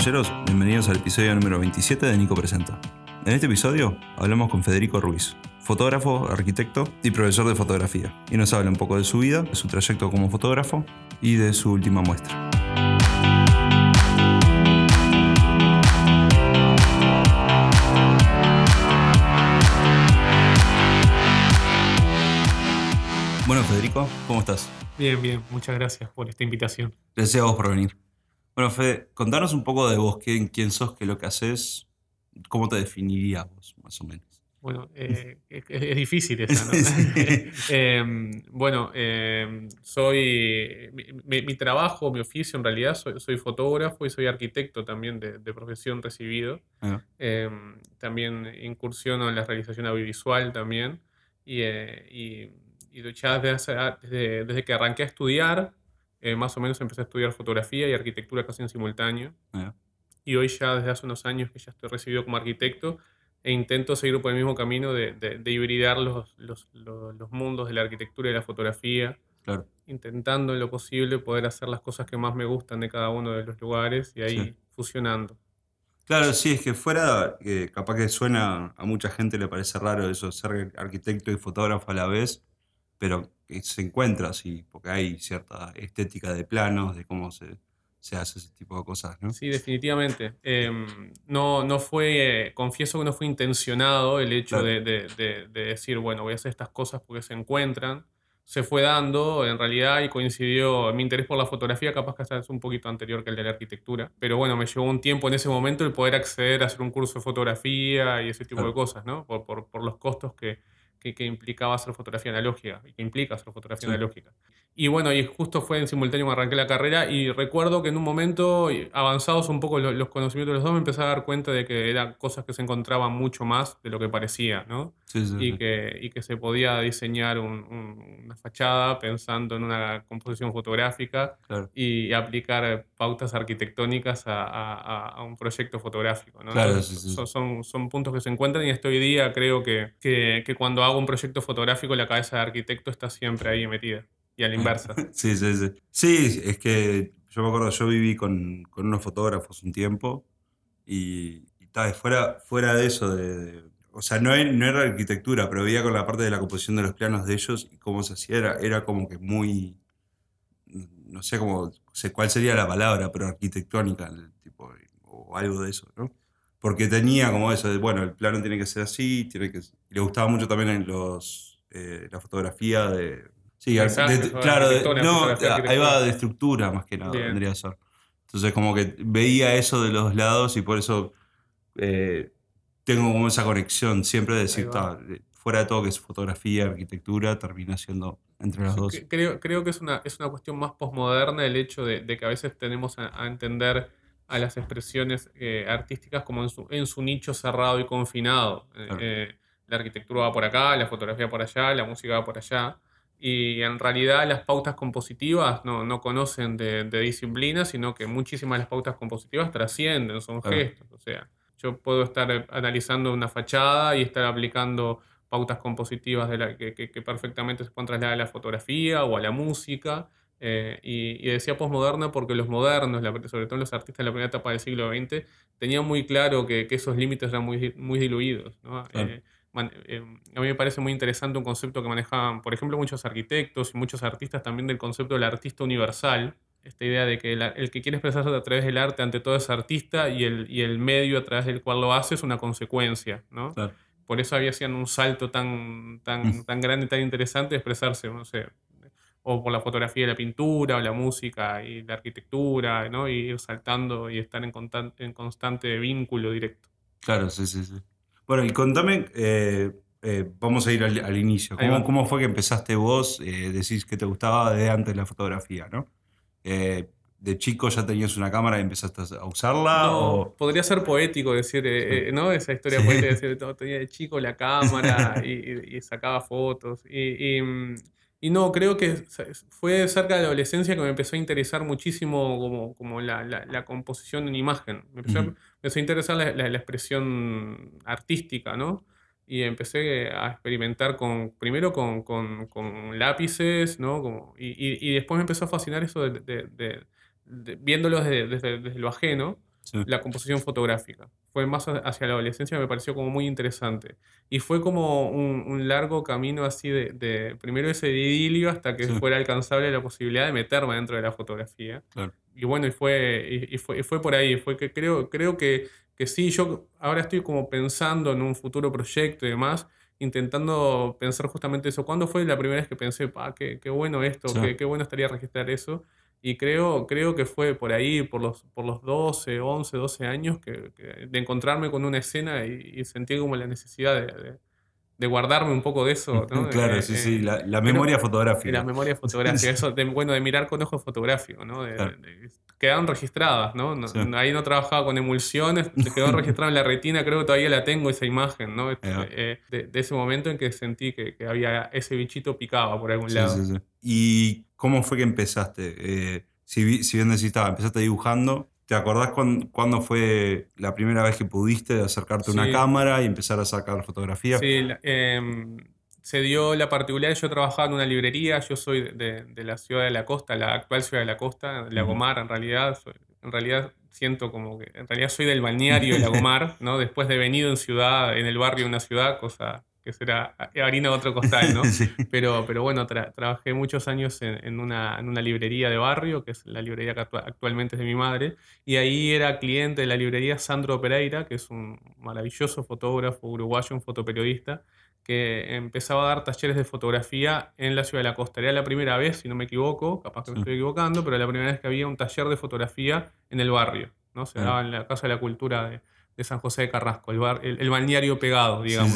caballeros, bienvenidos al episodio número 27 de Nico Presenta. En este episodio hablamos con Federico Ruiz, fotógrafo, arquitecto y profesor de fotografía, y nos habla un poco de su vida, de su trayecto como fotógrafo y de su última muestra. Bueno, Federico, ¿cómo estás? Bien, bien, muchas gracias por esta invitación. Gracias a vos por venir. Bueno, Fede, contanos un poco de vos, quién, quién sos, qué es lo que haces, cómo te definirías vos, más o menos. Bueno, eh, es, es difícil esa, ¿no? Em, bueno, em, soy. Mi, mi trabajo, mi oficio en realidad, soy, soy fotógrafo y soy arquitecto también de, de profesión recibido. Ah, Em, también incursiono en la realización audiovisual también. Y, eh, y, y ya desde, desde, desde que arranqué a estudiar, eh, más o menos empecé a estudiar fotografía y arquitectura casi en simultáneo. Y hoy ya desde hace unos años que ya estoy recibido como arquitecto e intento seguir por el mismo camino de, de, de hibridar los, los, los, los mundos de la arquitectura y la fotografía, claro. intentando en lo posible poder hacer las cosas que más me gustan de cada uno de los lugares y ahí Sí. fusionando. Claro, sí, es que fuera, eh, capaz que suena, a mucha gente le parece raro eso, ser arquitecto y fotógrafo a la vez, pero se encuentra así, porque hay cierta estética de planos, de cómo se, se hace ese tipo de cosas, ¿no? Sí, definitivamente. Em, no, no fue, eh, confieso que no fue intencionado el hecho Claro. de, de- de- de decir, bueno, voy a hacer estas cosas porque se encuentran. Se fue dando en realidad y coincidió mi interés por la fotografía, capaz que hasta es un poquito anterior que el de la arquitectura. Pero bueno, me llevó un tiempo en ese momento el poder acceder a hacer un curso de fotografía y ese tipo Claro. de cosas, ¿no? Por, por, por los costos que, que, que implicaba hacer fotografía analógica y que implica hacer fotografía Sí. analógica. Y bueno, y justo fue en simultáneo que arranqué la carrera y recuerdo que en un momento, avanzados un poco lo- los conocimientos de los dos, me empecé a dar cuenta de que eran cosas que se encontraban mucho más de lo que parecía, ¿no? Sí, sí, Y sí. que, y que se podía diseñar un- un- una fachada pensando en una composición fotográfica Claro, y aplicar pautas arquitectónicas a, a- a- un proyecto fotográfico. ¿no? Claro, son, son- son puntos que se encuentran y hasta hoy día creo que, que, que cuando hago un proyecto fotográfico la cabeza de arquitecto está siempre ahí metida y a la sí, sí, sí. Sí, es que yo me acuerdo, yo viví con, con unos fotógrafos un tiempo y, y fuera, fuera de eso, de, o sea, no, no era arquitectura, pero veía con la parte de la composición de los planos de ellos y cómo se hacía, era, era como que muy, no sé cómo, sé cuál sería la palabra, pero arquitectónica, tipo, o algo de eso, ¿no? Porque tenía como eso, de, bueno, el plano tiene que ser así, tiene que, le gustaba mucho también en los, eh, la fotografía de... Sí, de- claro, de- no, ahí va de estructura más que nada, Bien. vendría a ser. Entonces como que veía eso de los lados y por eso eh, tengo como esa conexión siempre de decir, Ahí va. "Ta, eh, fuera de todo que es fotografía, arquitectura, termina siendo entre las Yo dos. cre- Creo, creo que es una, es una cuestión más posmoderna el hecho de, de que a veces tenemos a, a entender a las expresiones eh, artísticas como en su, en su nicho cerrado y confinado. Claro. eh, la arquitectura va por acá, la fotografía por allá, la música va por allá. Y en realidad las pautas compositivas no, no conocen de, de disciplina, sino que muchísimas de las pautas compositivas trascienden, son Claro. gestos. O sea, yo puedo estar eh, analizando una fachada y estar aplicando pautas compositivas de la, que, que- que perfectamente se pueden trasladar a la fotografía o a la música. eh, y, y decía posmoderna porque los modernos, la- sobre todo los artistas de la primera etapa del siglo XX, tenían muy claro que, que esos límites eran muy, muy diluidos. ¿no? Claro. Eh, eh, a mí me parece muy interesante un concepto que manejaban, por ejemplo, muchos arquitectos y muchos artistas también del concepto del artista universal. Esta idea de que la- el que quiere expresarse a través del arte ante todo es artista y el, y el medio a través del cual lo hace es una consecuencia. ¿no? Claro. Por eso había hacían un salto tan, tan, Mm. tan grande y tan interesante de expresarse, no sé, o por la fotografía y la pintura, o la música y la arquitectura, ¿no? Y ir saltando y estar en, en constante vínculo directo. Claro, sí, sí, sí. Bueno, y contame, eh, eh, vamos a ir al, al inicio. ¿Cómo, fue que empezaste vos? Eh, decís que te gustaba de antes la fotografía, ¿no? Eh, ¿De chico ya tenías una cámara y empezaste a usarla? No, o... podría ser poético decir, ¿no? Esa historia Sí. poética de decir, "No, tenía de chico la cámara y, sacaba fotos. Y, y, mm, y no, creo que fue cerca de la adolescencia que me empezó a interesar muchísimo como, como la, la- la composición en imagen. Me empezó, a- Ujú. me empezó a interesar la, la- expresión artística, ¿no? Y empecé a experimentar con, primero con, con- con lápices, ¿no? Como, y, y- y después me empezó a fascinar eso de, de- de- de- viéndolo desde, desde- desde lo ajeno. La composición fotográfica. Fue más hacia la adolescencia, me pareció como muy interesante. Y fue como un, largo camino así de, primero ese idilio hasta que fuera alcanzable la posibilidad de meterme dentro de la fotografía. Y bueno, y fue, y, fue, fue por ahí, fue que creo, creo que, que sí, yo ahora estoy como pensando en un futuro proyecto y demás, intentando pensar justamente eso. ¿Cuándo fue la primera vez que pensé, pa, qué, qué bueno esto, qué, qué, bueno estaría registrar eso? Y creo, creo que fue por ahí, por los, por los 12, 11, 12 años, que, de encontrarme con una escena y, sentí como la necesidad de, de, guardarme un poco de eso. ¿no? claro, eh, sí, sí, eh, la, la memoria fotográfica. La memoria fotográfica, eso, de, bueno, de mirar con ojo fotográfico, ¿no? quedaron registradas, ¿no? Ahí no trabajaba con emulsiones, quedó registrada en la retina, creo que todavía la tengo esa imagen, ¿no? Eh, de, ese momento en que sentí que, que, había ese bichito picaba por algún lado. Sí, sí, ¿Y cómo fue que empezaste? Eh, si, si, bien necesitaba, empezaste dibujando. ¿Te acordás cuándo, fue la primera vez que pudiste acercarte a una cámara y empezar a sacar fotografías? Sí, em, se dio la particularidad, yo trabajaba en una librería, yo soy de, de, la ciudad de la costa, la actual ciudad de la costa, de Lagomar en realidad, en realidad siento como que, en realidad soy del balneario de Lagomar, ¿no? después de venido en ciudad, en el barrio de una ciudad, cosa que será harina de otro costal, ¿no? pero, pero bueno, trabajé muchos años en, una, en, una, librería de barrio, que es la librería que actualmente es de mi madre, y ahí era cliente de la librería Sandro Pereira, que es un maravilloso fotógrafo uruguayo, un fotoperiodista, que empezaba a dar talleres de fotografía en la ciudad de la costa. Era la primera vez, si no me equivoco, capaz que me estoy equivocando, pero la primera vez que había un taller de fotografía en el barrio, ¿no? Se daba en la Casa de la Cultura de, San José de Carrasco, el, bar, el, balneario pegado, digamos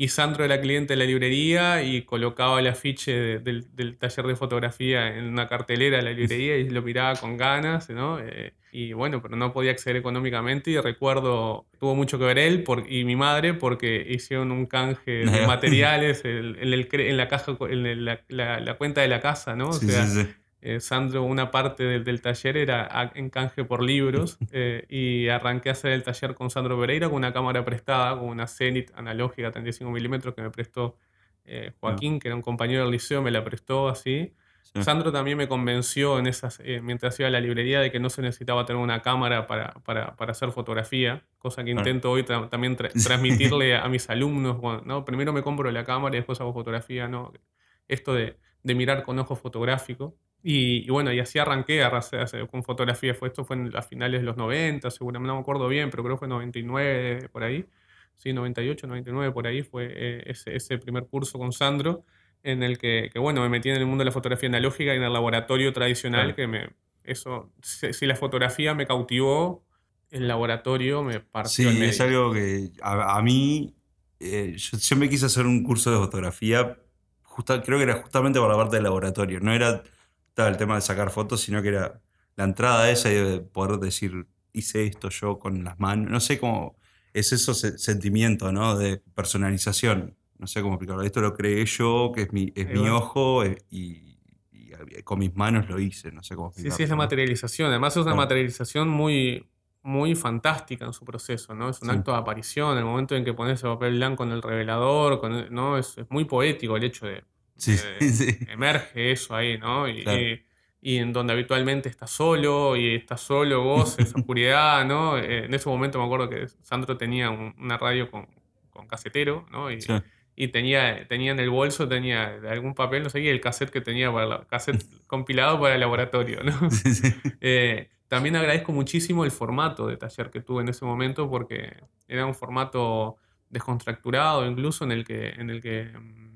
y Sandro era cliente de la librería y colocaba el afiche del, taller de fotografía en una cartelera de la librería y lo miraba con ganas, ¿no? Eh, y bueno, pero no podía acceder económicamente y recuerdo, tuvo mucho que ver él y mi madre porque hicieron un canje de materiales en, en, la caja, en la, cuenta de la casa, ¿no? O sea, eh, Sandro, una parte del, taller era en canje por libros eh, y arranqué a hacer el taller con Sandro Pereira con una cámara prestada, con una Zenit analógica 35 milímetros que me prestó eh, Joaquín, que era un compañero del liceo, me la prestó así. Sandro también me convenció en esas, mientras iba a la librería de que no se necesitaba tener una cámara para, para, para hacer fotografía, cosa que intento hoy también transmitirle a mis alumnos. ¿no? Primero me compro la cámara y después hago fotografía. ¿no? Esto de, de mirar con ojo fotográfico. Y, bueno, y así arranqué a con fotografía. Fue, esto fue en las finales de los 90, seguramente, no me acuerdo bien, pero creo que fue 99 por ahí. Sí, 98, 99 por ahí fue eh, ese, ese, primer curso con Sandro, en el que, que, bueno, me metí en el mundo de la fotografía analógica y en el laboratorio tradicional, que me, eso, si, la fotografía me cautivó, el laboratorio me partió. Sí, es algo que a, mí, eh, yo, me quise hacer un curso de fotografía, justa, creo que era justamente por la parte del laboratorio, no era el tema de sacar fotos, sino que era la entrada esa y de poder decir, hice esto yo con las manos. No sé cómo es eso sentimiento, ¿no? De personalización. No sé cómo explicarlo. Esto lo creé yo, que es mi, es mi ojo, eh, y, con mis manos lo hice. No sé cómo explicarlo. Sí, sí, es la materialización. Además, es una materialización muy, muy fantástica en su proceso, ¿no? Es un acto de aparición, el momento en que pones el papel blanco en el revelador, con ¿no? Es, es, muy poético el hecho de Sí, sí. Emerge eso ahí, ¿no? Y, y, en donde habitualmente estás solo y estás solo vos esa oscuridad, ¿no? Eh, en ese momento me acuerdo que Sandro tenía una radio con, con casetero, ¿no? Y, y tenía, tenía en el bolso, tenía algún papel, no sé, y el cassette que tenía para el cassette compilado para el laboratorio, ¿no? Eh, también agradezco muchísimo el formato de taller que tuve en ese momento porque era un formato descontracturado incluso en el que, en el que mm,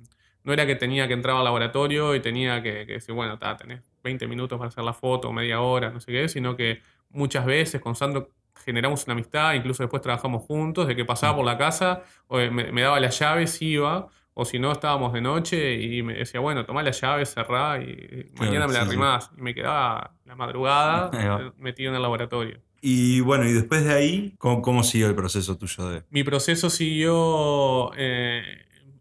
no era que tenía que entrar al laboratorio y tenía que, decir, bueno, tenés 20 minutos para hacer la foto, media hora, no sé qué, sino que muchas veces con Sandro generamos una amistad, incluso después trabajamos juntos, de que pasaba mm. por la casa, o me, daba las llaves, iba, o si no, estábamos de noche y me decía, bueno, tomá las llaves, cerrá y mañana me la arrimás. Y me quedaba la madrugada metido en el laboratorio. Y bueno, y después de ahí, ¿cómo, siguió el proceso tuyo de...? Mi proceso siguió... Eh,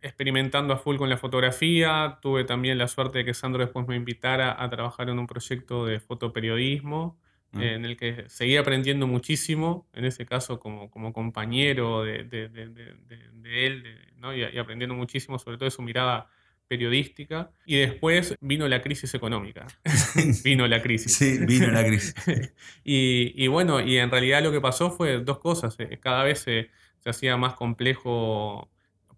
experimentando a full con la fotografía. Tuve también la suerte de que Sandro después me invitara a trabajar en un proyecto de fotoperiodismo, mm. en el que seguí aprendiendo muchísimo, en ese caso como, como compañero de, de, de, él, ¿no? y, aprendiendo muchísimo sobre todo de su mirada periodística y después vino la crisis económica. vino la crisis. Sí, vino la crisis. y, bueno, y en realidad lo que pasó fue dos cosas. Eh, cada vez se, se hacía más complejo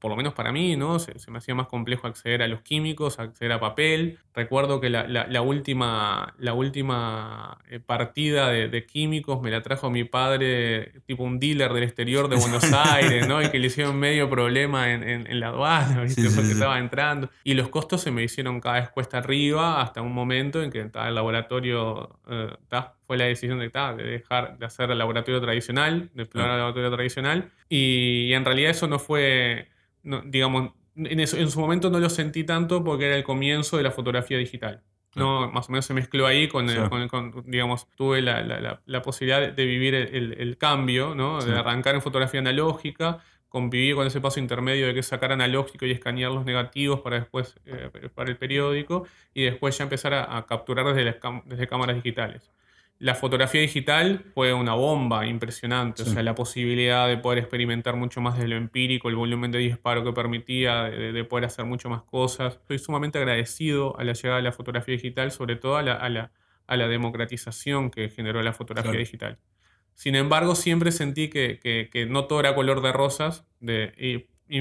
por lo menos para mí, ¿no? Se, me hacía más complejo acceder a los químicos, acceder a papel. Recuerdo que la, última, la última eh, partida de, químicos me la trajo mi padre, tipo un dealer del exterior de Buenos Aires, ¿no? Y que le hicieron medio problema en, la aduana, ¿viste? Porque estaba entrando. Y los costos se me hicieron cada vez cuesta arriba hasta un momento en que el laboratorio, eh, fue la decisión de, de dejar de hacer el laboratorio tradicional, de explorar el laboratorio tradicional. y en realidad eso no fue digamos, en, su momento no lo sentí tanto porque era el comienzo de la fotografía digital. ¿no? Más o menos se mezcló ahí con, digamos, tuve la, posibilidad de vivir el, cambio, ¿no? de arrancar en fotografía analógica, convivir con ese paso intermedio de que sacar analógico y escanear los negativos para después, eh, para el periódico, y después ya empezar a, capturar desde, desde cámaras digitales la fotografía digital fue una bomba impresionante, o sea, la posibilidad de poder experimentar mucho más de lo empírico, el volumen de disparo que permitía, de, poder hacer mucho más cosas. Estoy sumamente agradecido a la llegada de la fotografía digital, sobre todo a la, a la, democratización que generó la fotografía digital. Sin embargo, siempre sentí que, que, no todo era color de rosas y,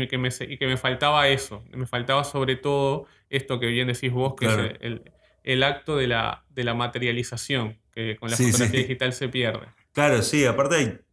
que me, y, que me, faltaba eso, me faltaba sobre todo esto que bien decís vos, que es el, el acto de la, de la materialización, que con la fotografía digital se pierde. Claro, sí, aparte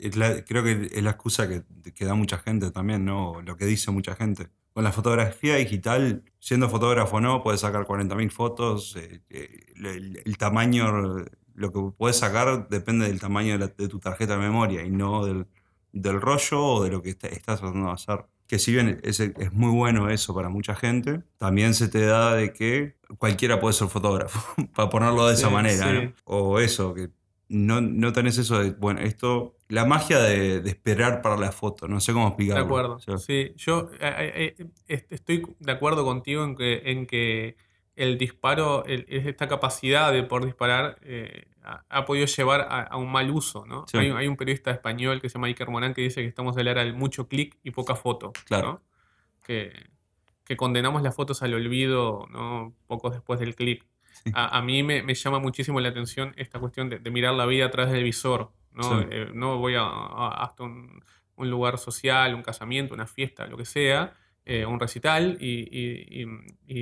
creo que es la excusa que, que, da mucha gente también, ¿no? Lo que dice mucha gente. Con la fotografía digital, siendo fotógrafo o no, puedes sacar 40.000 fotos. Eh, eh, el, tamaño, lo que puedes sacar depende del tamaño de, tu tarjeta de memoria y no del, del rollo o de lo que estás tratando de hacer que si bien es, es, muy bueno eso para mucha gente, también se te da de que cualquiera puede ser fotógrafo, para ponerlo de esa manera, O eso, que no, no, tenés eso de, bueno, esto, la magia de, esperar para la foto, no sé cómo explicarlo. De acuerdo, sí, yo eh, eh, eh, estoy de acuerdo contigo en que, en que el disparo, esta capacidad de poder disparar, ha, podido llevar a, un mal uso. ¿no? Hay, un periodista español que se llama Iker Morán que dice que estamos de la era del mucho clic y poca foto. Claro. Que, que, condenamos las fotos al olvido ¿no? poco después del clic. A, mí me, me, llama muchísimo la atención esta cuestión de, mirar la vida a través del visor. No, eh, no voy a, hasta un, un lugar social, un casamiento, una fiesta, lo que sea, eh, un recital y,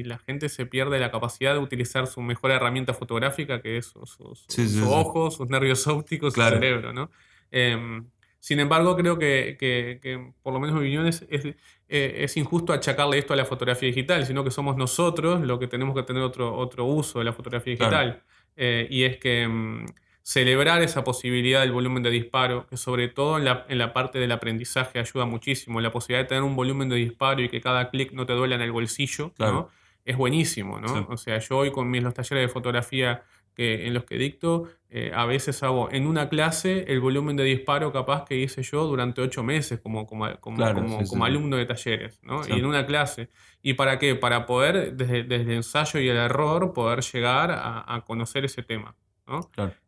la gente se pierde la capacidad de utilizar su mejor herramienta fotográfica, que es sus su, ojos, sus nervios ópticos, su cerebro. ¿no? Em, sin embargo, creo que, por lo menos mi opinión es, es, eh, injusto achacarle esto a la fotografía digital, sino que somos nosotros los que tenemos que tener otro, otro uso de la fotografía digital. Eh, y es que em, celebrar esa posibilidad del volumen de disparo, que sobre todo en la, en la, parte del aprendizaje ayuda muchísimo, la posibilidad de tener un volumen de disparo y que cada clic no te duela en el bolsillo, ¿no? es buenísimo. ¿no? O sea, yo hoy con mis, los talleres de fotografía que, en los que dicto, eh, a veces hago en una clase el volumen de disparo capaz que hice yo durante ocho meses como, como, como, como, alumno de talleres, ¿no? Y en una clase. ¿Y para qué? Para poder, desde, desde el ensayo y el error, poder llegar a, a conocer ese tema.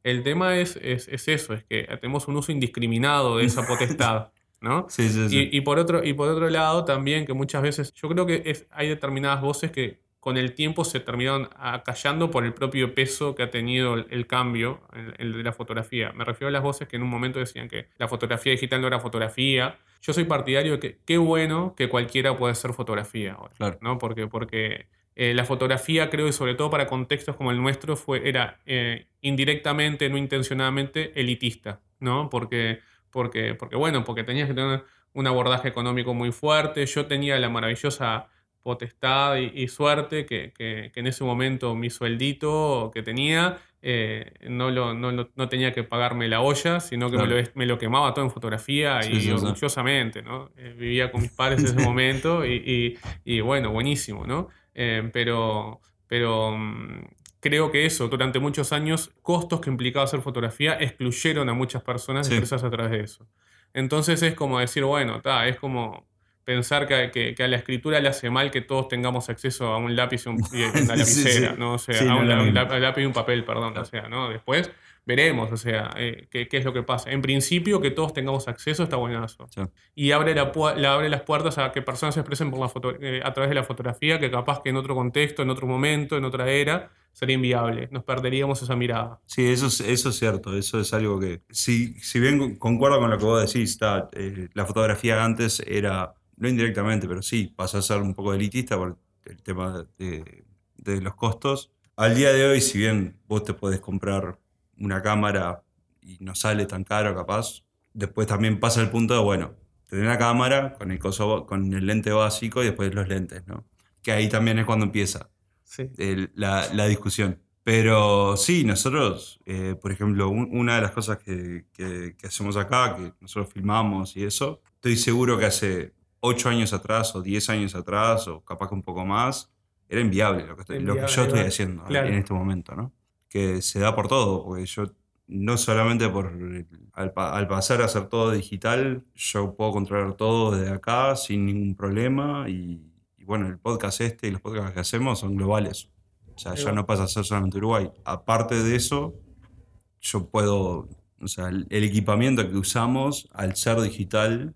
El tema es, es, eso, es que tenemos un uso indiscriminado de esa potestad. ¿no? Y, por otro, y por otro lado también que muchas veces, yo creo que es, hay determinadas voces que con el tiempo se terminaron acallando por el propio peso que ha tenido el, cambio, el, de la fotografía. Me refiero a las voces que en un momento decían que la fotografía digital no era fotografía. Yo soy partidario de que qué bueno que cualquiera puede ser fotografía ahora, ¿no? Porque, porque eh, la fotografía, creo que sobre todo para contextos como el nuestro, fue, era eh, indirectamente, no intencionadamente, elitista, ¿no? Porque, porque, porque, bueno, porque tenías que tener un abordaje económico muy fuerte. Yo tenía la maravillosa potestad y, suerte que, que, en ese momento mi sueldito que tenía eh, no, lo, no, no, tenía que pagarme la olla, sino que me, lo, me, lo, quemaba todo en fotografía y orgullosamente, ¿no? vivía con mis padres en ese momento y, y, y, bueno, buenísimo, ¿no? Eh, pero pero mm, creo que eso, durante muchos años, costos que implicaba hacer fotografía excluyeron a muchas personas de a través de eso. Entonces es como decir, bueno, está, es como pensar que, a la escritura le hace mal que todos tengamos acceso a un lápiz y, una lapicera, ¿no? O sea, a, un, lápiz y un papel, perdón. O sea, ¿no? Después veremos, o sea, eh, qué, es lo que pasa. En principio, que todos tengamos acceso está buenazo. Y abre, la, abre las puertas a que personas se expresen por la foto, eh, a través de la fotografía, que capaz que en otro contexto, en otro momento, en otra era, sería inviable. Nos perderíamos esa mirada. Sí, eso es, eso es cierto. Eso es algo que, si, si bien concuerdo con lo que vos decís, está, eh, la fotografía antes era, no indirectamente, pero sí, pasó a ser un poco elitista por el tema de, de los costos. Al día de hoy, si bien vos te podés comprar una cámara y no sale tan caro capaz, después también pasa el punto de, bueno, tener una cámara con el, con el lente básico y después los lentes, ¿no? Que ahí también es cuando empieza la, discusión. Pero sí, nosotros, eh, por ejemplo, una de las cosas que, hacemos acá, que nosotros filmamos y eso, estoy seguro que hace 8 años atrás o 10 años atrás o capaz que un poco más, era inviable lo que, lo que yo estoy haciendo en este momento, ¿no? que se da por todo, porque yo no solamente por al, pasar a hacer todo digital, yo puedo controlar todo desde acá sin ningún problema y, bueno, el podcast este y los podcasts que hacemos son globales. O sea, ya no pasa a ser solamente Uruguay. Aparte de eso, yo puedo, o sea, el, equipamiento que usamos al ser digital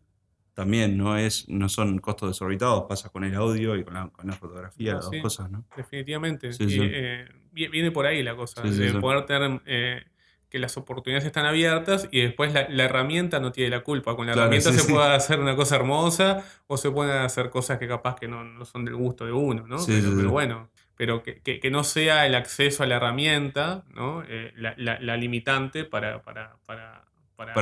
también no es no son costos desorbitados, pasa con el audio y con la, con la fotografía, las dos cosas, ¿no? Definitivamente. Eh, viene por ahí la cosa, de poder tener eh, que las oportunidades están abiertas y después la, herramienta no tiene la culpa. Con la herramienta se puede hacer una cosa hermosa o se pueden hacer cosas que capaz que no, son del gusto de uno, ¿no? Pero, bueno, pero que, no sea el acceso a la herramienta, ¿no? Eh, la, limitante para, para, para para,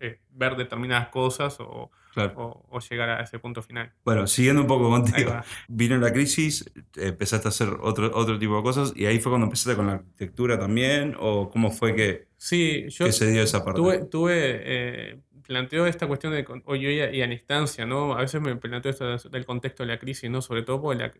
eh, ver determinadas cosas o, o, llegar a ese punto final. Bueno, siguiendo un poco contigo, vino la crisis, empezaste a hacer otro, otro tipo de cosas y ahí fue cuando empezaste con la arquitectura también o cómo fue que, sí, yo que se dio esa parte. Tuve, tuve eh, planteo esta cuestión de hoy y, a instancia, ¿no? A veces me planteo esto del contexto de la crisis, ¿no? Sobre todo porque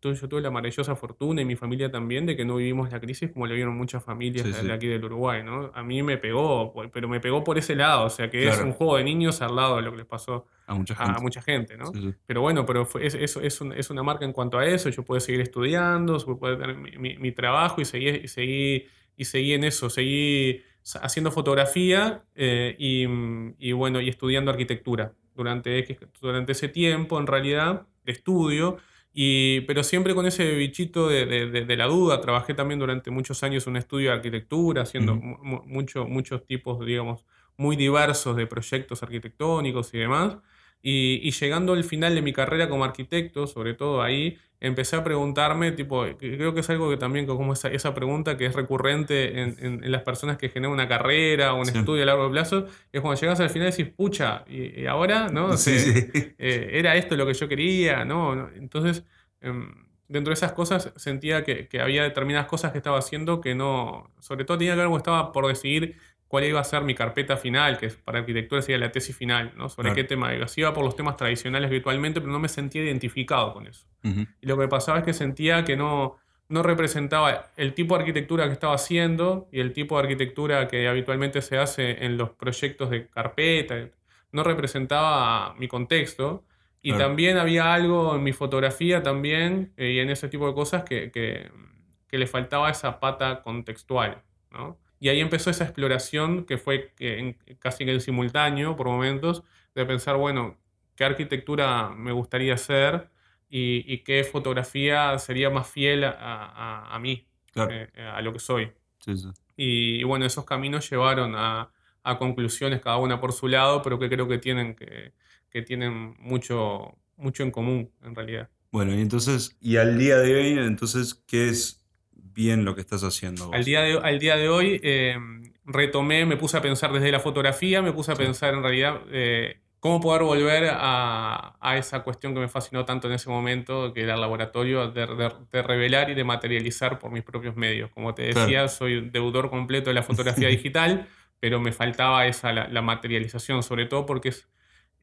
yo tuve la maravillosa fortuna y mi familia también de que no vivimos la crisis como lo vieron muchas familias de aquí del Uruguay, ¿no? A mí me pegó, pero me pegó por ese lado, o sea, que es un juego de niños al lado de lo que les pasó a mucha gente, ¿no? Pero bueno, pero es, es, es, una marca en cuanto a eso, yo puedo seguir estudiando, puedo tener mi, mi, trabajo y seguir, y, seguí, y seguí en eso, seguí haciendo fotografía eh, y, bueno, y estudiando arquitectura durante, durante ese tiempo, en realidad, de estudio. Y, pero siempre con ese bichito de, la duda. Trabajé también durante muchos años en un estudio de arquitectura, haciendo muchos tipos, digamos, muy diversos de proyectos arquitectónicos y demás. Y, llegando al final de mi carrera como arquitecto, sobre todo ahí, empecé a preguntarme, tipo, creo que es algo que también, como esa, esa pregunta que es recurrente en, en, las personas que generan una carrera o un estudio a largo plazo, es cuando llegas al final y decís, pucha, y, ahora, ¿no? Sí, eh, era esto lo que yo quería, ¿no? Entonces, em, dentro de esas cosas sentía que, que, había determinadas cosas que estaba haciendo que no, sobre todo tenía que algo estaba por decidir cuál iba a ser mi carpeta final, que para arquitectura sería la tesis final, ¿no? Sobre qué tema iba. iba por los temas tradicionales virtualmente, pero no me sentía identificado con eso. Y lo que pasaba es que sentía que no, no representaba el tipo de arquitectura que estaba haciendo y el tipo de arquitectura que habitualmente se hace en los proyectos de carpeta. No representaba mi contexto. Y también había algo en mi fotografía también eh, y en ese tipo de cosas que, que, que le faltaba esa pata contextual, ¿no? Y ahí empezó esa exploración que fue casi en simultáneo por momentos de pensar, bueno, qué arquitectura me gustaría hacer y, qué fotografía sería más fiel a, mí, eh, a lo que soy. Y, bueno, esos caminos llevaron a, conclusiones cada una por su lado, pero que creo que tienen, que, que tienen mucho, mucho en común en realidad. Bueno, y entonces, y al día de hoy, entonces, ¿qué es bien lo que estás haciendo. Al, día de, al día de hoy em, retomé, me puse a pensar desde la fotografía, me puse a pensar en realidad eh, cómo poder volver a, a, esa cuestión que me fascinó tanto en ese momento, que era el laboratorio, de, de, revelar y de materializar por mis propios medios. Como te decía, soy deudor completo de la fotografía digital, pero me faltaba esa, la, materialización, sobre todo porque es,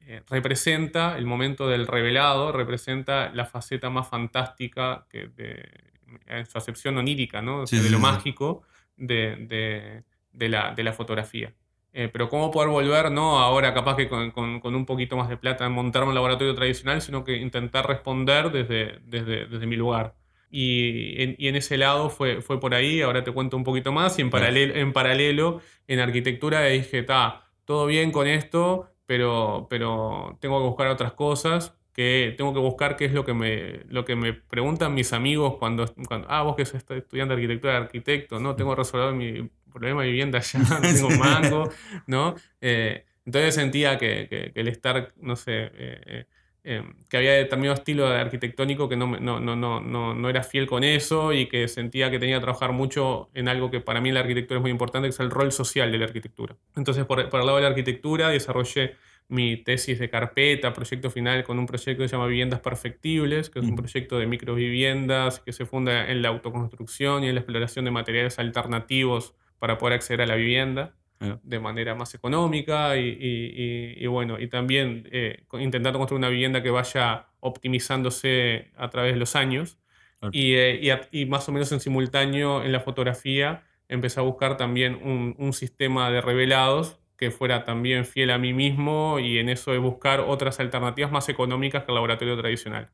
eh, representa el momento del revelado, representa la faceta más fantástica que, de, en su acepción onírica, ¿no? de lo mágico de, de, la, de, la, fotografía. Eh, pero cómo poder volver, no ahora capaz que con, con, un poquito más de plata, montar un laboratorio tradicional, sino que intentar responder desde, desde, desde mi lugar. Y en, y en, ese lado fue, fue por ahí, ahora te cuento un poquito más, y en, paralelo, en paralelo, en arquitectura dije, está, todo bien con esto, pero, pero tengo que buscar otras cosas, que tengo que buscar qué es lo que me, lo que me preguntan mis amigos cuando, cuando ah, vos que sos estudiante de arquitectura, arquitecto, ¿no? Tengo resuelto mi problema de vivienda ya, no tengo mango, ¿no? Eh, entonces sentía que, que, el estar, no sé, eh, eh, Em, que había determinado estilo arquitectónico que no, no, no, no, no, era fiel con eso y que sentía que tenía que trabajar mucho en algo que para mí en la arquitectura es muy importante, que es el rol social de la arquitectura. Entonces, por, por el lado de la arquitectura, desarrollé mi tesis de carpeta, proyecto final con un proyecto que se llama Viviendas Perfectibles, que es un proyecto de microviviendas que se funda en la autoconstrucción y en la exploración de materiales alternativos para poder acceder a la vivienda de manera más económica y, bueno, y también eh, intentando construir una vivienda que vaya optimizándose a través de los años. Eh, y, más o menos en simultáneo en la fotografía empecé a buscar también un, sistema de revelados que fuera también fiel a mí mismo y en eso de buscar otras alternativas más económicas que el laboratorio tradicional.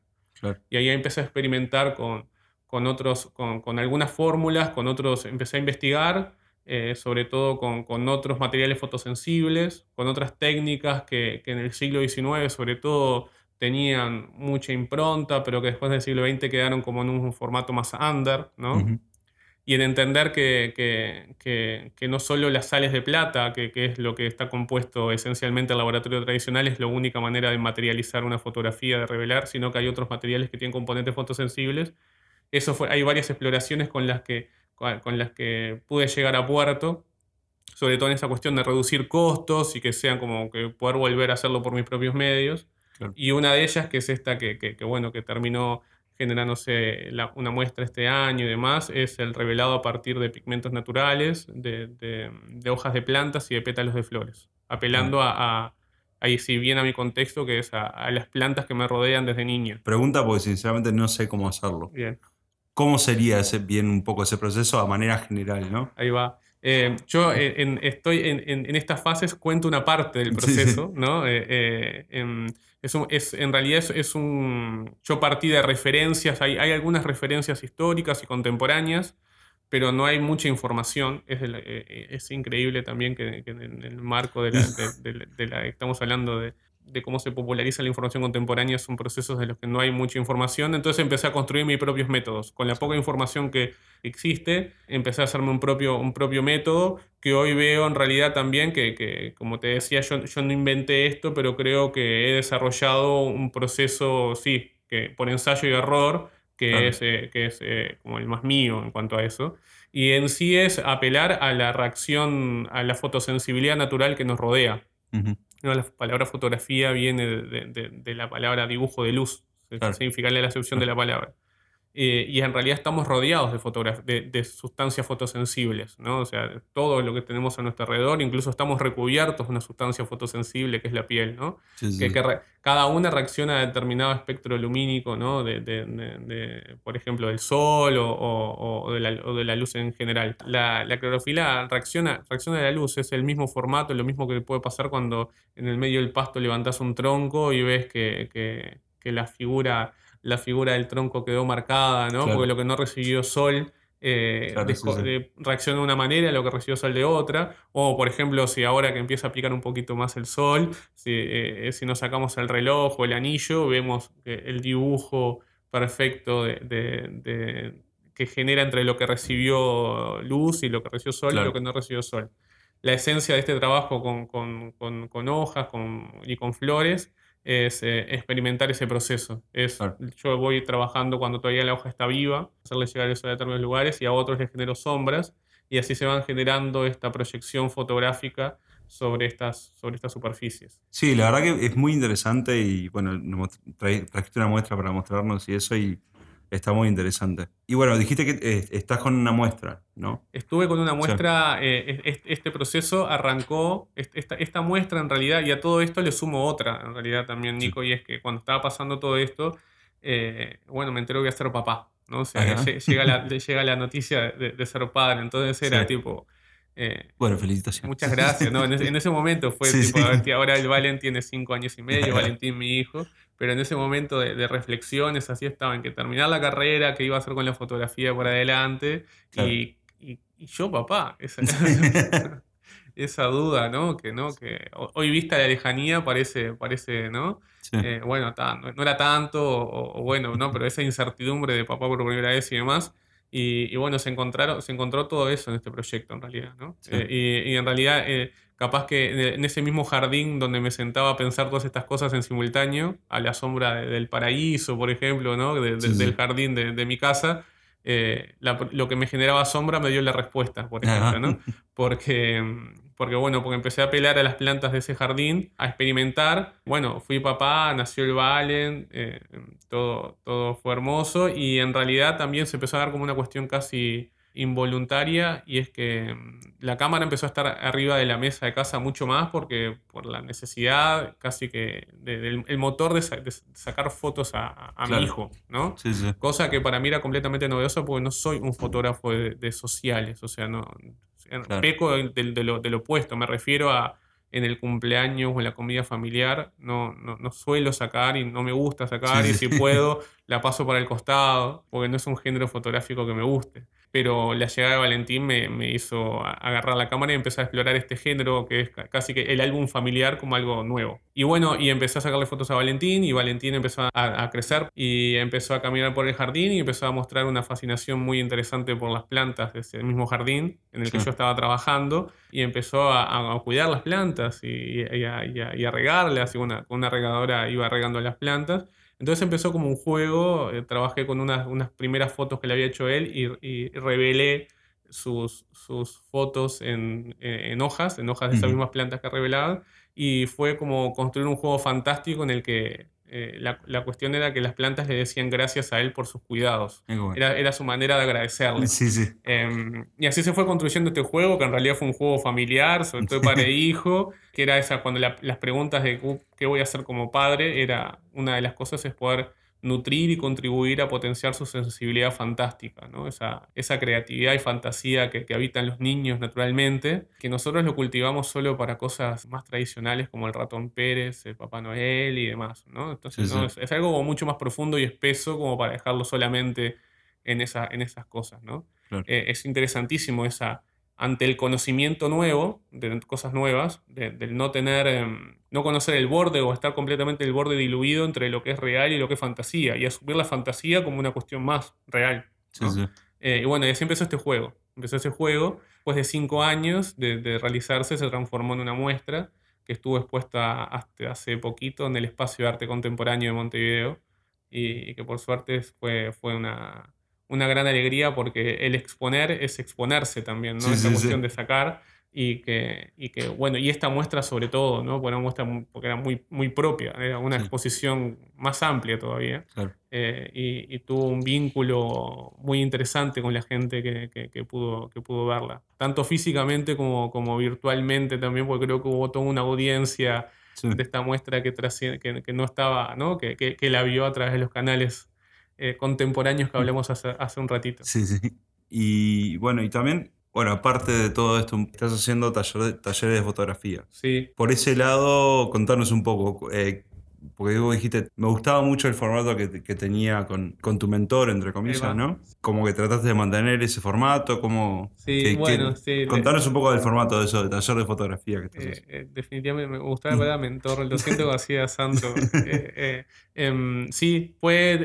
Y ahí empecé a experimentar con, con, otros, con, con algunas fórmulas, con otros, empecé a investigar eh, sobre todo con, otros materiales fotosensibles, con otras técnicas que, en el siglo XIX sobre todo tenían mucha impronta, pero que después del siglo XX quedaron como en un formato más under, ¿no? Y en entender que, que, no solo las sales de plata, que, es lo que está compuesto esencialmente el laboratorio tradicional, es la única manera de materializar una fotografía, de revelar, sino que hay otros materiales que tienen componentes fotosensibles. Eso fue, hay varias exploraciones con las que con las que pude llegar a puerto, sobre todo en esa cuestión de reducir costos y que sean como que poder volver a hacerlo por mis propios medios. Y una de ellas, que es esta que, que, bueno, que terminó generándose una muestra este año y demás, es el revelado a partir de pigmentos naturales, de, de, hojas de plantas y de pétalos de flores, apelando a, ahí sí bien a mi contexto, que es a, a, las plantas que me rodean desde niño. Pregunta porque sinceramente no sé cómo hacerlo. Bien. ¿Cómo sería ese, bien un poco ese proceso a manera general? ¿no? Ahí va. Eh, yo eh, estoy en, estas fases, cuento una parte del proceso, ¿no? Eh, em, es, es, en realidad es, un... Yo partí de referencias, hay, hay, algunas referencias históricas y contemporáneas, pero no hay mucha información. Es, es increíble también que, en el marco de la, de la... Estamos hablando de, de cómo se populariza la información contemporánea son procesos de los que no hay mucha información, entonces empecé a construir mis propios métodos. Con la poca información que existe, empecé a hacerme un propio, un propio método que hoy veo en realidad también que, como te decía, yo, yo, no inventé esto, pero creo que he desarrollado un proceso, sí, que por ensayo y error, que es, eh, que es eh, como el más mío en cuanto a eso. Y en sí es apelar a la reacción, a la fotosensibilidad natural que nos rodea. La palabra fotografía viene de, la palabra dibujo de luz, significa la acepción de la palabra. Eh, y en realidad estamos rodeados de, de, sustancias fotosensibles, ¿no? O sea, todo lo que tenemos a nuestro alrededor, incluso estamos recubiertos de una sustancia fotosensible que es la piel, ¿no? Que, cada una reacciona a determinado espectro lumínico, ¿no? De, por ejemplo, del sol o, o, de la, luz en general. La, la, clorofila reacciona, reacciona a la luz, es el mismo formato, lo mismo que puede pasar cuando en el medio del pasto levantas un tronco y ves que, que, que la figura la figura del tronco quedó marcada, ¿no? Porque lo que no recibió sol eh, reacciona de una manera, lo que recibió sol de otra. O, por ejemplo, si ahora que empieza a aplicar un poquito más el sol, si, eh, si nos sacamos el reloj o el anillo, vemos el dibujo perfecto de, que genera entre lo que recibió luz y lo que recibió sol y lo que no recibió sol. La esencia de este trabajo con, con, con, con hojas y con flores es eh, experimentar ese proceso. Es, Yo voy trabajando cuando todavía la hoja está viva, hacerle llegar eso a determinados lugares y a otros les genero sombras y así se van generando esta proyección fotográfica sobre estas, sobre estas superficies. Sí, la verdad que es muy interesante y bueno, trajiste una muestra para mostrarnos y eso y Está muy interesante. Y bueno, dijiste que eh, estás con una muestra, ¿no? Estuve con una muestra, eh, este proceso arrancó, esta, esta, muestra en realidad, y a todo esto le sumo otra, en realidad también, Nico, y es que cuando estaba pasando todo esto, eh, bueno, me enteré que voy a ser papá, ¿no? O sea, llega la, llega la noticia de, ser padre, entonces era tipo, Eh, bueno, felicitaciones. Muchas gracias. ¿no? En, ese, momento fue tipo, ahora el Valen tiene cinco años y medio, Valentín mi hijo, pero en ese momento de, reflexiones así estaba en que terminar la carrera, que iba a hacer con la fotografía por adelante, y, yo papá, esa, esa, duda, ¿no? Que, ¿no? que hoy vista la lejanía parece, parece ¿no? Eh, bueno, no, era tanto, o, bueno, ¿no? Pero esa incertidumbre de papá por primera vez y demás. Y, bueno, se, encontraron, se encontró todo eso en este proyecto, en realidad, ¿no? Eh, y, en realidad, eh, capaz que en ese mismo jardín donde me sentaba a pensar todas estas cosas en simultáneo, a la sombra del paraíso, por ejemplo, ¿no? del jardín de, mi casa, lo que me generaba sombra me dio la respuesta, por ejemplo, ¿no? Porque porque bueno, porque empecé a pelar a las plantas de ese jardín, a experimentar. Bueno, fui papá, nació el Valen, eh, todo, todo fue hermoso y en realidad también se empezó a dar como una cuestión casi involuntaria y es que mm, la cámara empezó a estar arriba de la mesa de casa mucho más porque por la necesidad casi que del el motor de, sacar fotos a, mi hijo, ¿no? Cosa que para mí era completamente novedosa porque no soy un fotógrafo de, de sociales, o sea, no, Peco de, lo, opuesto, me refiero a en el cumpleaños o en la comida familiar, no, no, suelo sacar y no me gusta sacar y si puedo la paso para el costado, porque no es un género fotográfico que me guste. Pero la llegada de Valentín me, me, hizo agarrar la cámara y empezar a explorar este género que es casi que el álbum familiar como algo nuevo. Y bueno, y empecé a sacarle fotos a Valentín y Valentín empezó a, a, crecer y empezó a caminar por el jardín y empezó a mostrar una fascinación muy interesante por las plantas de ese mismo jardín en el que yo estaba trabajando y empezó a, a cuidar las plantas y, y, a, y, a, regarlas y una, con una regadora iba regando las plantas entonces empezó como un juego, eh, trabajé con unas, unas, primeras fotos que le había hecho él y, revelé sus, sus fotos en, en, hojas, en hojas de esas mismas plantas que revelaban, y fue como construir un juego fantástico en el que eh, la, cuestión era que las plantas le decían gracias a él por sus cuidados. Era, era, su manera de agradecerle. Em, y así se fue construyendo este juego, que en realidad fue un juego familiar, sobre todo padre e hijo, que era esa, cuando las preguntas de qué voy a hacer como padre, era una de las cosas es poder nutrir y contribuir a potenciar su sensibilidad fantástica, ¿no? esa, esa creatividad y fantasía que, que, habitan los niños naturalmente, que nosotros lo cultivamos solo para cosas más tradicionales como el ratón Pérez, el Papá Noel y demás. ¿no? Entonces Es, algo mucho más profundo y espeso como para dejarlo solamente en, esa, en esas cosas. ¿no? Eh, es interesantísimo esa, ante el conocimiento nuevo, de cosas nuevas, del no tener, em, no conocer el borde o estar completamente el borde diluido entre lo que es real y lo que es fantasía, y asumir la fantasía como una cuestión más real. Eh, y bueno, y así empezó este juego. Empezó ese juego, después de cinco años de, realizarse, se transformó en una muestra que estuvo expuesta hasta hace poquito en el Espacio de Arte Contemporáneo de Montevideo, y, que por suerte fue, fue una, una gran alegría porque el exponer es exponerse también, ¿no? Esa cuestión de sacar y que, y que, bueno, y esta muestra sobre todo, ¿no? Bueno, muestra porque era muy, muy propia, era una exposición más amplia todavía eh, y, tuvo un vínculo muy interesante con la gente que, que, pudo, que pudo verla, tanto físicamente como, como virtualmente también, porque creo que hubo toda una audiencia de esta muestra que, que, que no estaba, ¿no? Que, que, la vio a través de los canales eh, contemporáneos que hablamos hace, hace, un ratito. Sí, sí. Y bueno, y también, bueno, aparte de todo esto, estás haciendo talleres de fotografía. Sí. Por ese lado, contanos un poco, eh, porque vos dijiste, me gustaba mucho el formato que, tenía con, tu mentor, entre comillas, ¿no? Como que trataste de mantener ese formato, como... Sí, bueno, sí. Contanos un poco del formato de eso, de taller de fotografía que estás eh, eh, definitivamente me gustaba la mentor, lo siento García Santo. eh, em, sí, fue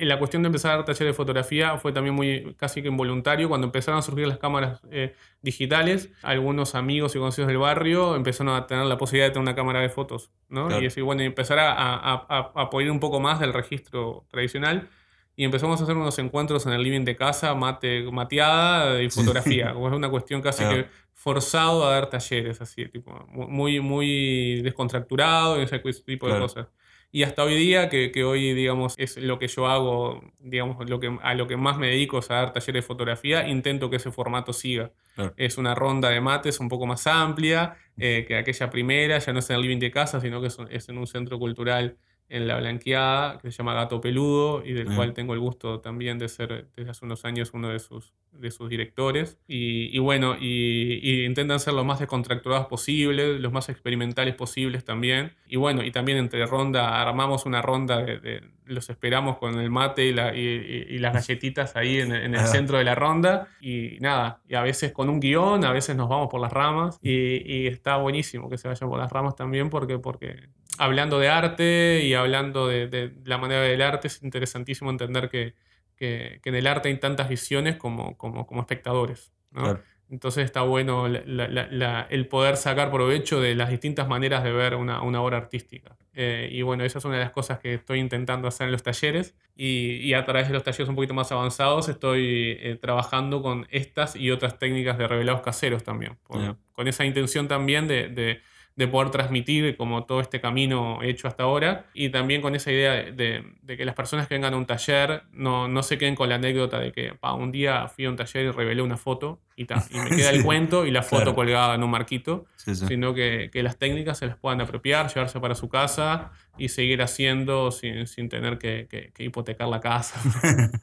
la, cuestión de empezar a dar taller de fotografía fue también muy casi que involuntario. Cuando empezaron a surgir las cámaras eh, digitales, algunos amigos y conocidos del barrio empezaron a tener la posibilidad de tener una cámara de fotos, ¿no? Y, así, bueno, y empezar a, a, apoyar un poco más del registro tradicional. Y empezamos a hacer unos encuentros en el living de casa, mate, mateada y fotografía. es una cuestión casi que forzado a dar talleres, así, tipo, muy, muy descontracturado y ese tipo de cosas. Y hasta hoy día, que, que, hoy, digamos, es lo que yo hago, digamos, lo que, a lo que más me dedico es a dar talleres de fotografía, intento que ese formato siga. Es una ronda de mates un poco más amplia eh, que aquella primera, ya no es en el living de casa, sino que es, en un centro cultural en La Blanqueada, que se llama Gato Peludo, y del cual tengo el gusto también de ser desde hace unos años uno de sus, de sus directores. Y, y bueno, y, y intentan ser lo más descontracturados posible, los más experimentales posibles también. Y bueno, y también entre ronda, armamos una ronda de, de- los esperamos con el mate y, la- y- y- y las galletitas ahí en, en el Ah. centro de la ronda. Y nada, y a veces con un guion, a veces nos vamos por las ramas. Y, y está buenísimo que se vayan por las ramas también porque, porque hablando de arte y hablando de, de la manera del arte, es interesantísimo entender que, que- que en el arte hay tantas visiones como, como, como espectadores. ¿no? Claro. Entonces está bueno la- la- la- la- el poder sacar provecho de las distintas maneras de ver una, una obra artística. Eh, y bueno, esa es una de las cosas que estoy intentando hacer en los talleres. Y, y a través de los talleres un poquito más avanzados estoy eh, trabajando con estas y otras técnicas de revelados caseros también. Por-. Con esa intención también de, de- de poder transmitir como todo este camino hecho hasta ahora y también con esa idea de, de- de que las personas que vengan a un taller no, no se queden con la anécdota de que "Pa, un día fui a un taller y revelé una foto y, ta, y me queda el cuento y la foto claro. colgada en un marquito, Sí, sí. sino que, que las técnicas se las puedan apropiar, llevarse para su casa y seguir haciendo sin, sin tener que, que- que hipotecar la casa.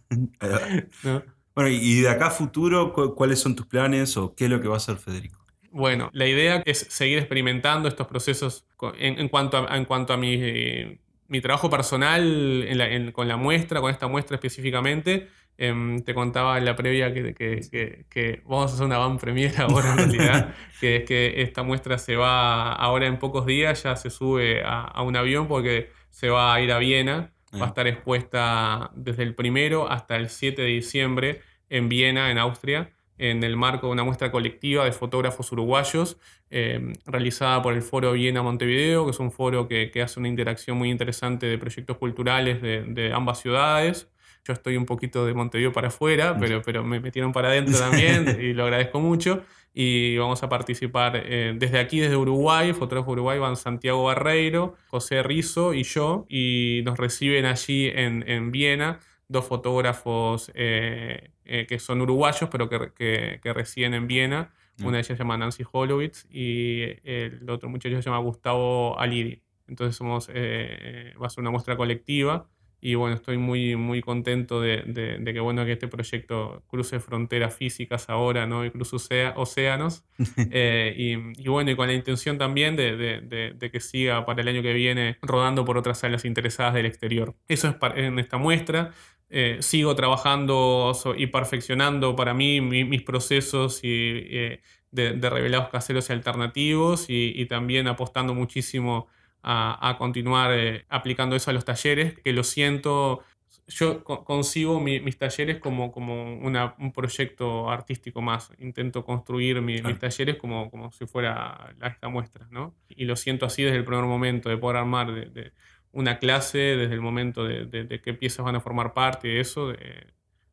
¿no? Bueno, y de acá a futuro, cu- ¿cuáles son tus planes o qué es lo que va a hacer Federico? Bueno, la idea es seguir experimentando estos procesos en, en cuanto a, en cuanto a mi, eh, mi trabajo personal en la- en- con la muestra, con esta muestra específicamente. Em, te contaba en la previa que, que- que- que vamos a hacer una van premier ahora en realidad, que es que esta muestra se va ahora en pocos días, ya se sube a, a un avión porque se va a ir a Viena, va a Ah. estar expuesta desde el primero hasta el 7 de diciembre en Viena, en Austria en el marco de una muestra colectiva de fotógrafos uruguayos eh, realizada por el Foro Viena Montevideo, que es un foro que, que hace una interacción muy interesante de proyectos culturales de, de ambas ciudades. Yo estoy un poquito de Montevideo para afuera, pero, pero me metieron para adentro también y lo agradezco mucho. Y vamos a participar eh, desde aquí, desde Uruguay, fotógrafo Uruguay van Santiago Barreiro, José Rizo y yo, y nos reciben allí en, en Viena dos fotógrafos eh, eh, que son uruguayos, pero que, que- que residen en Viena. Mm. Una de ellas se llama Nancy Holowitz y el otro muchacho se llama Gustavo Aliri. Entonces somos, eh, va a ser una muestra colectiva y bueno, estoy muy, muy contento de, de- de que, bueno, que este proyecto cruce fronteras físicas ahora ¿no? y cruce ocea- océanos. Eh, y, y bueno, y con la intención también de, de- que siga para el año que viene rodando por otras salas interesadas del exterior. Eso es en esta muestra. Eh, sigo trabajando y perfeccionando para mí mi- mis procesos y, eh, de, de revelados caseros y alternativos y, y también apostando muchísimo a, a continuar eh, aplicando eso a los talleres, que lo siento, yo co- concibo mi- mis talleres como, como una- un proyecto artístico más. Intento construir mi- Claro. mis talleres como, como si fuera esta muestra, ¿no? Y lo siento así desde el primer momento, de poder armar de, de una clase, desde el momento de, de- de qué piezas van a formar parte de eso, de-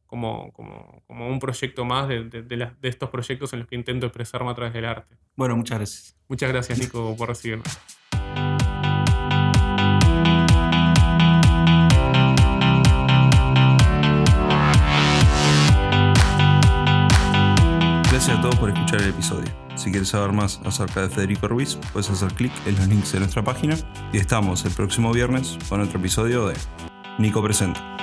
como, como, como un proyecto más de, de- de las- de estos proyectos en los que intento expresarme a través del arte. Bueno, muchas gracias. Muchas gracias, Nico, por recibirme. Gracias a todos por escuchar el episodio. Si quieres saber más acerca de Federico Ruiz, puedes hacer clic en los links de nuestra página y estamos el próximo viernes con otro episodio de Nico Presenta.